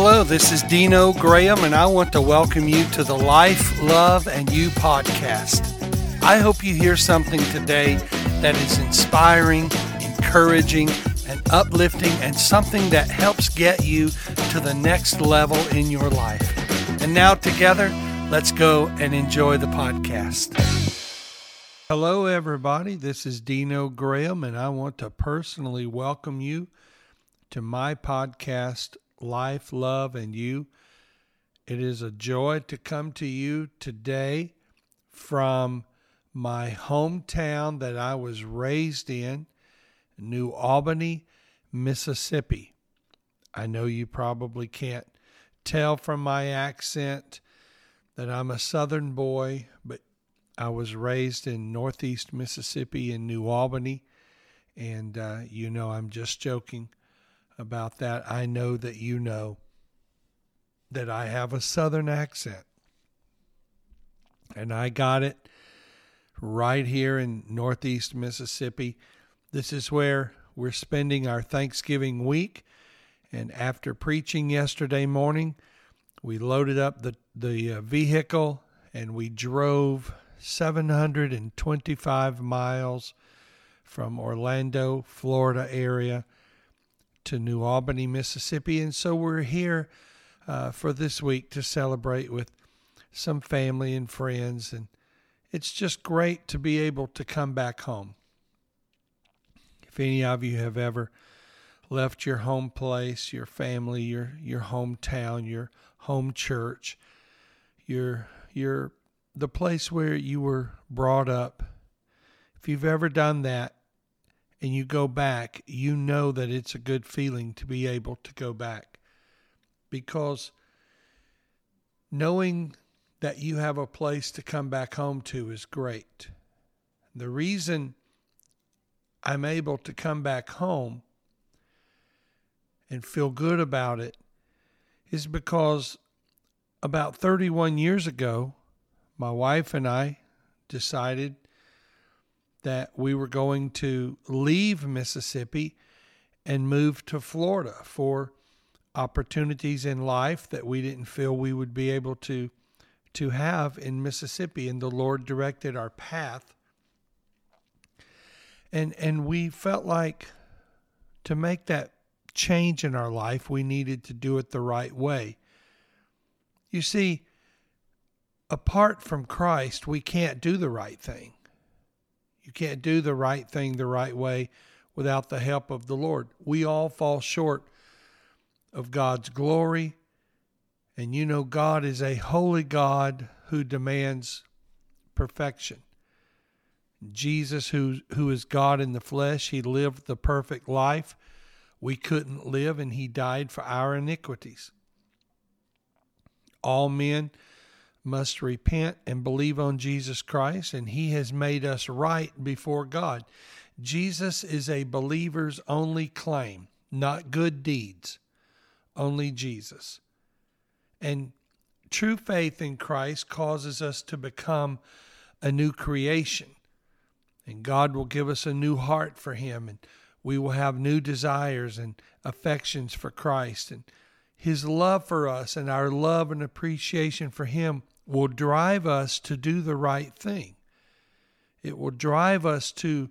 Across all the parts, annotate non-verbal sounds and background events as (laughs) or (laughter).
Hello, this is Dino Graham, and I want to welcome you to the Life, Love, and You podcast. I hope you hear something today that is inspiring, encouraging, and uplifting, and something that helps get you to the next level in your life. And now, together, let's go and enjoy the podcast. Hello, everybody. This is Dino Graham, and I want to personally welcome you to my podcast, Life, Love, and You. It is a joy to come to you today from my hometown that I was raised in, New Albany, Mississippi. I know you probably can't tell from my accent that I'm a southern boy, but I was raised in northeast Mississippi in New Albany. And uh, you know, I'm just joking about that. I know that you know that I have a southern accent. And I got it right here in northeast Mississippi. This is where we're spending our Thanksgiving week. And after preaching yesterday morning, we loaded up the, the uh, vehicle and we drove 725 miles from Orlando, Florida area to New Albany, Mississippi. And so we're here uh, for this week to celebrate with some family and friends. And it's just great to be able to come back home. If any of you have ever left your home place, your family, your your hometown, your home church, your your the place where you were brought up. If you've ever done that, and you go back, you know that it's a good feeling to be able to go back because knowing that you have a place to come back home to is great. The reason I'm able to come back home and feel good about it is because about 31 years ago, my wife and I decided that we were going to leave Mississippi and move to Florida for opportunities in life that we didn't feel we would be able to to have in Mississippi. And the Lord directed our path. And and we felt like to make that change in our life we needed to do it the right way. You see apart from Christ we can't do the right thing you can't do the right thing the right way without the help of the Lord. We all fall short of God's glory. And you know, God is a holy God who demands perfection. Jesus, who, who is God in the flesh, he lived the perfect life we couldn't live, and he died for our iniquities. All men must repent and believe on Jesus Christ, and He has made us right before God. Jesus is a believer's only claim, not good deeds, only Jesus. And true faith in Christ causes us to become a new creation. And God will give us a new heart for Him, and we will have new desires and affections for Christ. And His love for us and our love and appreciation for Him will drive us to do the right thing. It will drive us to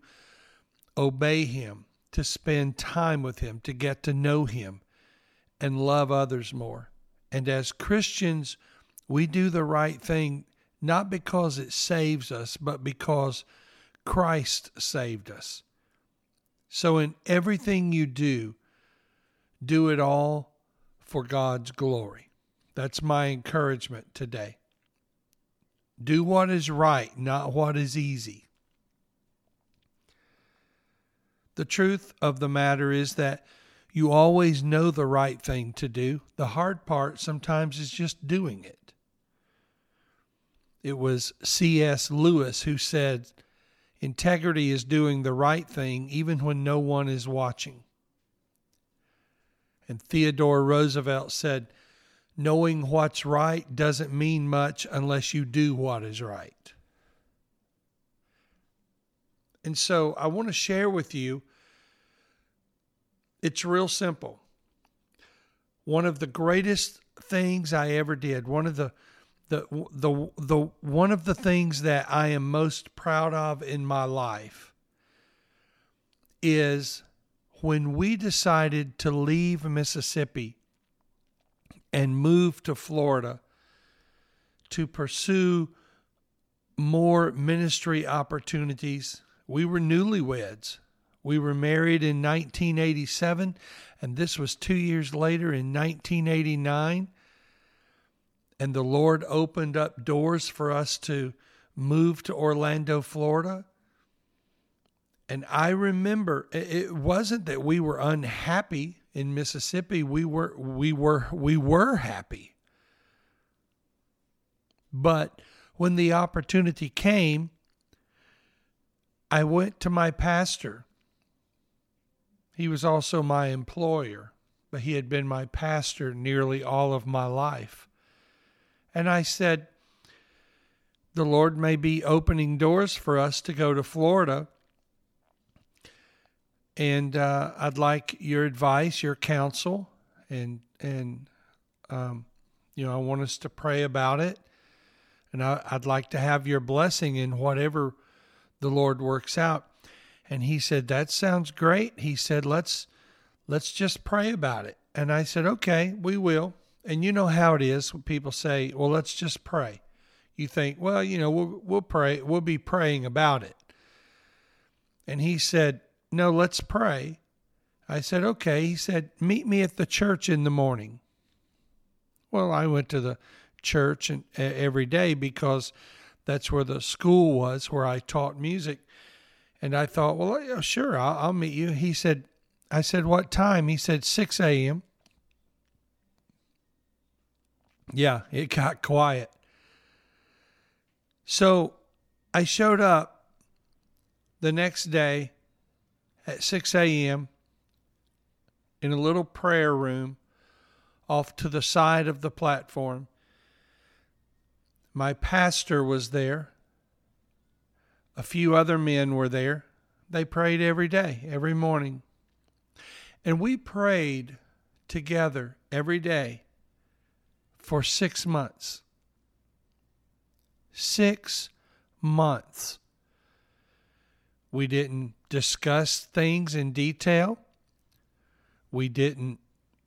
obey Him, to spend time with Him, to get to know Him, and love others more. And as Christians, we do the right thing not because it saves us, but because Christ saved us. So, in everything you do, do it all for God's glory. That's my encouragement today. Do what is right, not what is easy. The truth of the matter is that you always know the right thing to do. The hard part sometimes is just doing it. It was C.S. Lewis who said, Integrity is doing the right thing even when no one is watching. And Theodore Roosevelt said, knowing what's right doesn't mean much unless you do what is right. And so I want to share with you it's real simple. one of the greatest things I ever did, one of the the the the one of the things that I am most proud of in my life is when we decided to leave Mississippi and move to Florida to pursue more ministry opportunities. We were newlyweds. We were married in 1987, and this was two years later in 1989. And the Lord opened up doors for us to move to Orlando, Florida. And I remember it wasn't that we were unhappy in Mississippi. We were we were we were happy. But when the opportunity came, I went to my pastor. He was also my employer, but he had been my pastor nearly all of my life. And I said, The Lord may be opening doors for us to go to Florida. And uh, I'd like your advice, your counsel, and and um, you know I want us to pray about it and I, would like to have your blessing in whatever the Lord works out. And he said, That sounds great. He said, Let's let's just pray about it. And I said, Okay, we will. And you know how it is when people say, Well, let's just pray. You think, well, you know, we'll we'll pray, we'll be praying about it. And he said, No, let's pray. I said, Okay. He said, Meet me at the church in the morning. Well, I went to the church and, uh, every day because that's where the school was where I taught music. And I thought, well, yeah, sure, I'll, I'll meet you. He said, I said, what time? He said, 6 a.m. Yeah, it got quiet. So I showed up the next day at 6 a.m. in a little prayer room off to the side of the platform. My pastor was there. A few other men were there. They prayed every day, every morning. And we prayed together every day for six months. Six months. We didn't discuss things in detail. We didn't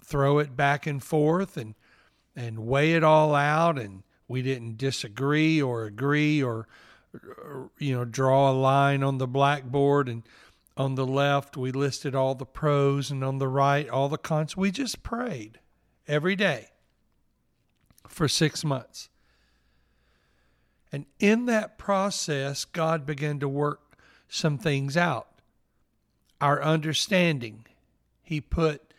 throw it back and forth and and weigh it all out and we didn't disagree or agree or, you know draw a line on the blackboard and on the left. We listed all the pros and on the right all the cons. We just prayed every day for 6 months. And in that process god began to work some things out our understanding he put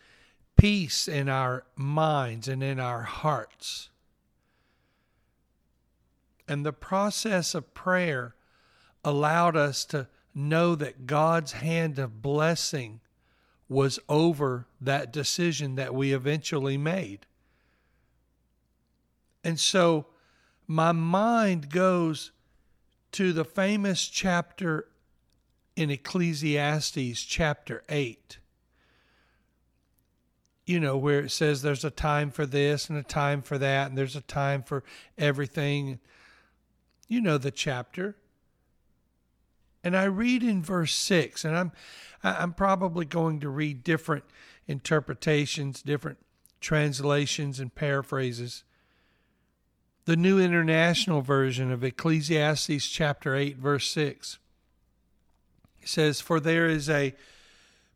peace in our minds and in our hearts and the process of prayer allowed us to know that God's hand of blessing was over that decision that we eventually made. And so my mind goes to the famous chapter in Ecclesiastes, chapter 8. You know, where it says there's a time for this and a time for that, and there's a time for everything. You know the chapter. And I read in verse 6, and I'm I'm probably going to read different interpretations, different translations and paraphrases. The New International Version of Ecclesiastes chapter 8 verse 6 says for there is a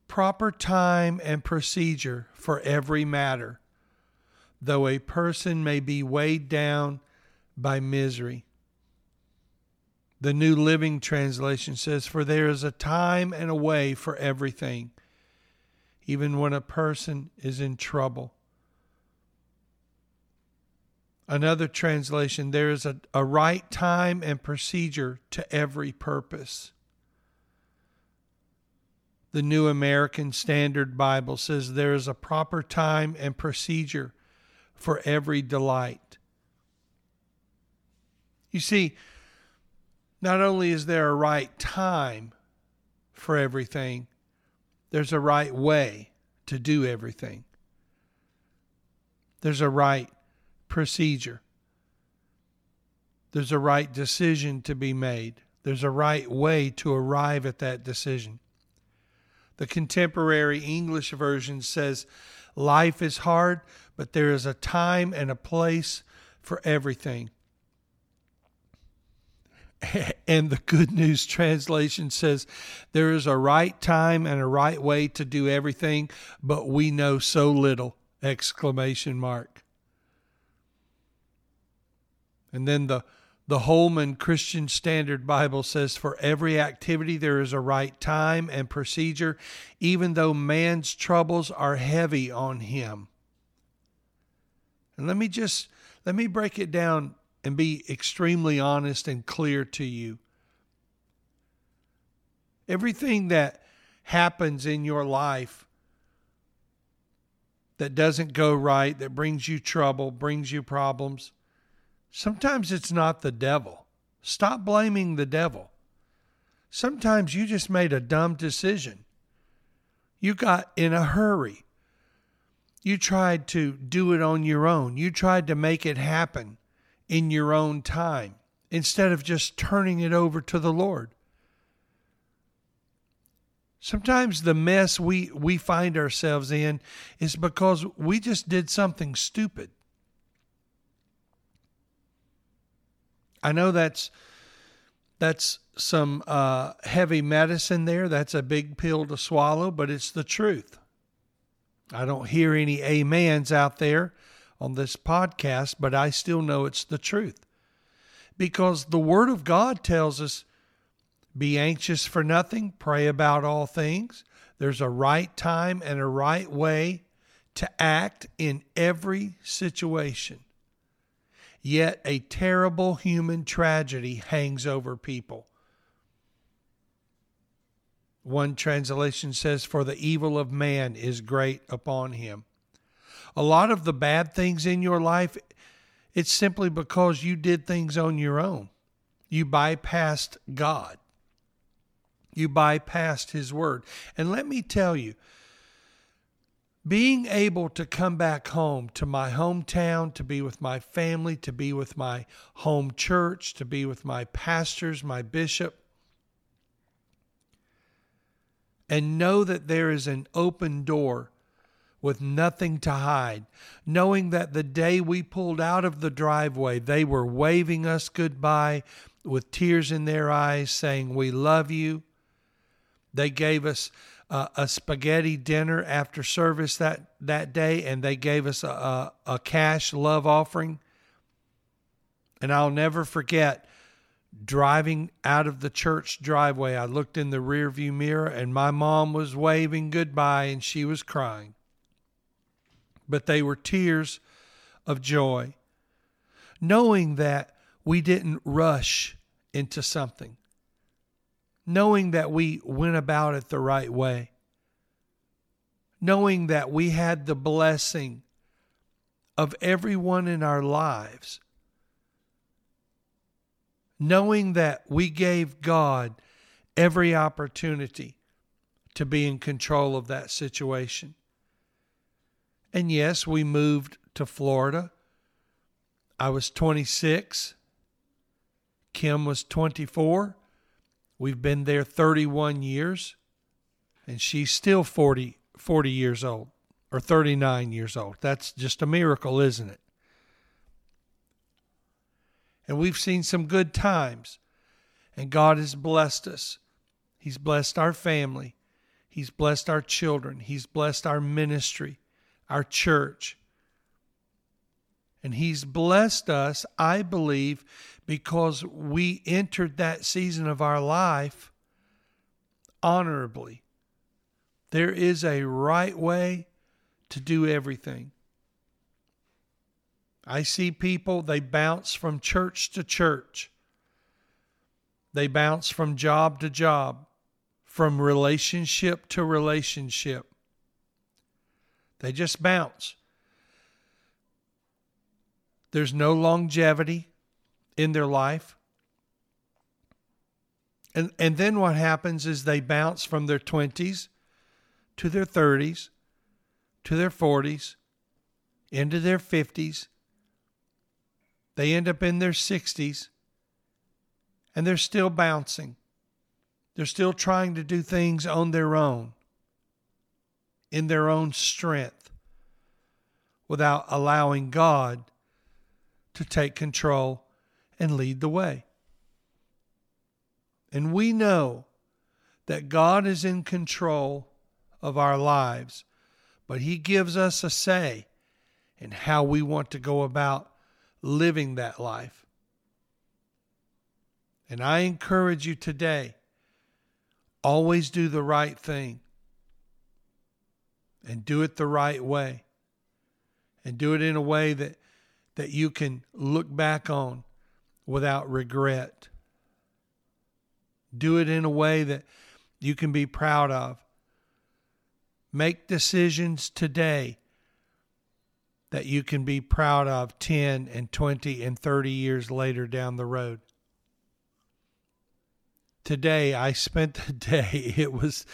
proper time and procedure for every matter, though a person may be weighed down by misery. The New Living Translation says, For there is a time and a way for everything, even when a person is in trouble. Another translation, there is a, a right time and procedure to every purpose. The New American Standard Bible says there is a proper time and procedure for every delight. You see, not only is there a right time for everything, there's a right way to do everything. there's a right procedure. There's a right decision to be made. There's a right way to arrive at that decision. The contemporary English version says, Life is hard, but there is a time and a place for everything. (laughs) And the Good News translation says, There is a right time and a right way to do everything, but we know so little! Exclamation mark. And then the the Holman Christian Standard Bible says, For every activity there is a right time and procedure, even though man's troubles are heavy on him. And let me just let me break it down and be extremely honest and clear to you. Everything that happens in your life that doesn't go right, that brings you trouble, brings you problems, Sometimes it's not the devil. Stop blaming the devil. Sometimes you just made a dumb decision. You got in a hurry. You tried to do it on your own. You tried to make it happen in your own time instead of just turning it over to the Lord. Sometimes the mess we, we find ourselves in is because we just did something stupid. I know that's that's some uh, heavy medicine there. That's a big pill to swallow, but it's the truth. I don't hear any amens out there on this podcast, but I still know it's the truth. Because the Word of God tells us be anxious for nothing, pray about all things. There's a right time and a right way to act in every situation. Yet a terrible human tragedy hangs over people. One translation says, For the evil of man is great upon him. A lot of the bad things in your life, it's simply because you did things on your own. You bypassed God, you bypassed His Word. And let me tell you, being able to come back home to my hometown, to be with my family, to be with my home church, to be with my pastors, my bishop, and know that there is an open door with nothing to hide, knowing that the day we pulled out of the driveway, they were waving us goodbye with tears in their eyes, saying, We love you. They gave us uh, a spaghetti dinner after service that, that day, and they gave us a, a, a cash love offering. And I'll never forget driving out of the church driveway. I looked in the rearview mirror, and my mom was waving goodbye, and she was crying. But they were tears of joy, knowing that we didn't rush into something knowing that we went about it the right way, knowing that we had the blessing of everyone in our lives, knowing that we gave God every opportunity to be in control of that situation. And yes, we moved to Florida. I was 26. Kim was 24. We've been there 31 years, and she's still 40, 40 years old or 39 years old. That's just a miracle, isn't it? And we've seen some good times, and God has blessed us. He's blessed our family, He's blessed our children, He's blessed our ministry, our church. And He's blessed us, I believe, because we entered that season of our life honorably. There is a right way to do everything. I see people, they bounce from church to church. They bounce from job to job, from relationship to relationship. They just bounce. There's no longevity in their life. And, and then what happens is they bounce from their 20s to their 30s to their 40s into their 50s. They end up in their 60s and they're still bouncing. They're still trying to do things on their own, in their own strength, without allowing God to take control and lead the way. And we know that God is in control of our lives, but He gives us a say in how we want to go about living that life. And I encourage you today always do the right thing and do it the right way and do it in a way that that you can look back on without regret. Do it in a way that you can be proud of. Make decisions today that you can be proud of 10 and 20 and 30 years later down the road. Today I spent (laughs) the day it was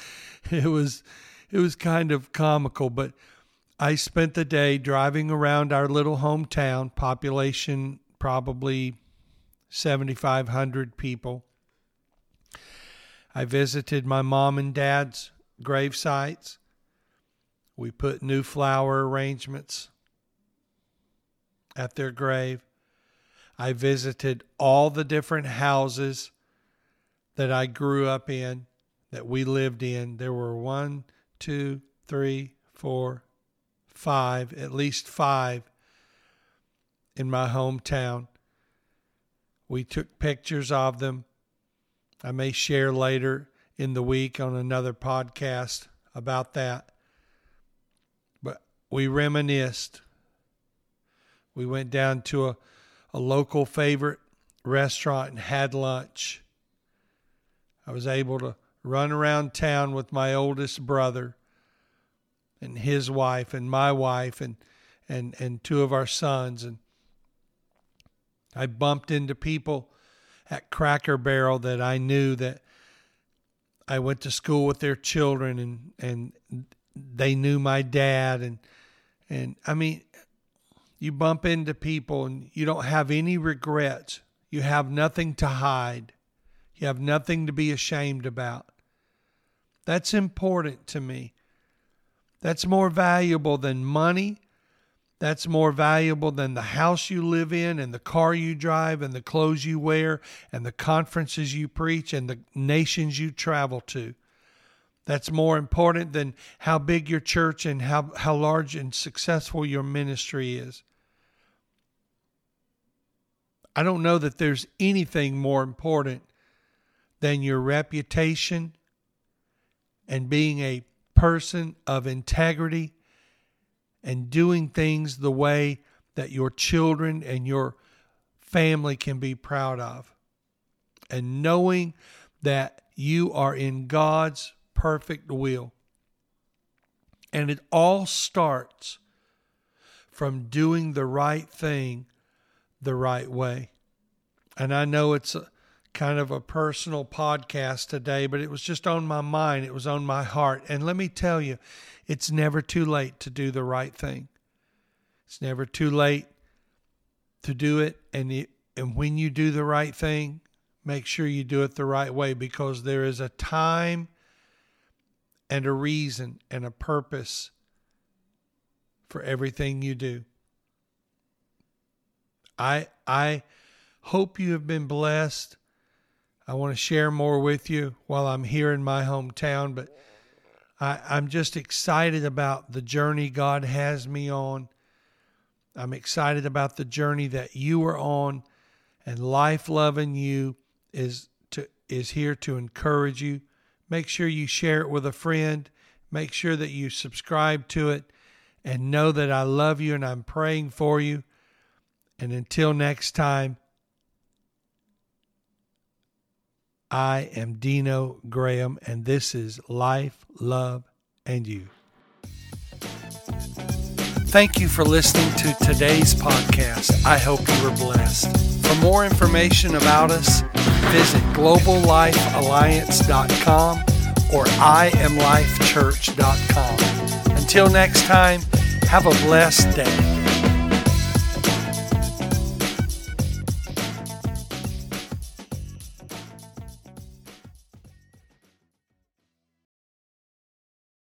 it was it was kind of comical but I spent the day driving around our little hometown population probably 7500 people. I visited my mom and dad's grave sites. We put new flower arrangements at their grave. I visited all the different houses that I grew up in, that we lived in, there were one, two, three, four, five, at least five in my hometown. We took pictures of them. I may share later in the week on another podcast about that. But we reminisced. We went down to a, a local favorite restaurant and had lunch. I was able to run around town with my oldest brother and his wife and my wife and and and two of our sons and I bumped into people at Cracker Barrel that I knew that I went to school with their children and and they knew my dad and and I mean you bump into people and you don't have any regrets. You have nothing to hide. You have nothing to be ashamed about. That's important to me. That's more valuable than money. That's more valuable than the house you live in and the car you drive and the clothes you wear and the conferences you preach and the nations you travel to. That's more important than how big your church and how, how large and successful your ministry is. I don't know that there's anything more important than your reputation and being a person of integrity and doing things the way that your children and your family can be proud of. And knowing that you are in God's perfect will. And it all starts from doing the right thing the right way. And I know it's a, kind of a personal podcast today, but it was just on my mind. It was on my heart. And let me tell you, it's never too late to do the right thing. It's never too late to do it. And, it, and when you do the right thing, make sure you do it the right way because there is a time and a reason and a purpose for everything you do. I I hope you have been blessed I want to share more with you while I'm here in my hometown, but I, I'm just excited about the journey God has me on. I'm excited about the journey that you are on, and Life, Love, and You is to is here to encourage you. Make sure you share it with a friend. Make sure that you subscribe to it and know that I love you and I'm praying for you. And until next time, I am Dino Graham, and this is Life, Love, and You. Thank you for listening to today's podcast. I hope you were blessed. For more information about us, visit globallifealliance.com or iamlifechurch.com. Until next time, have a blessed day.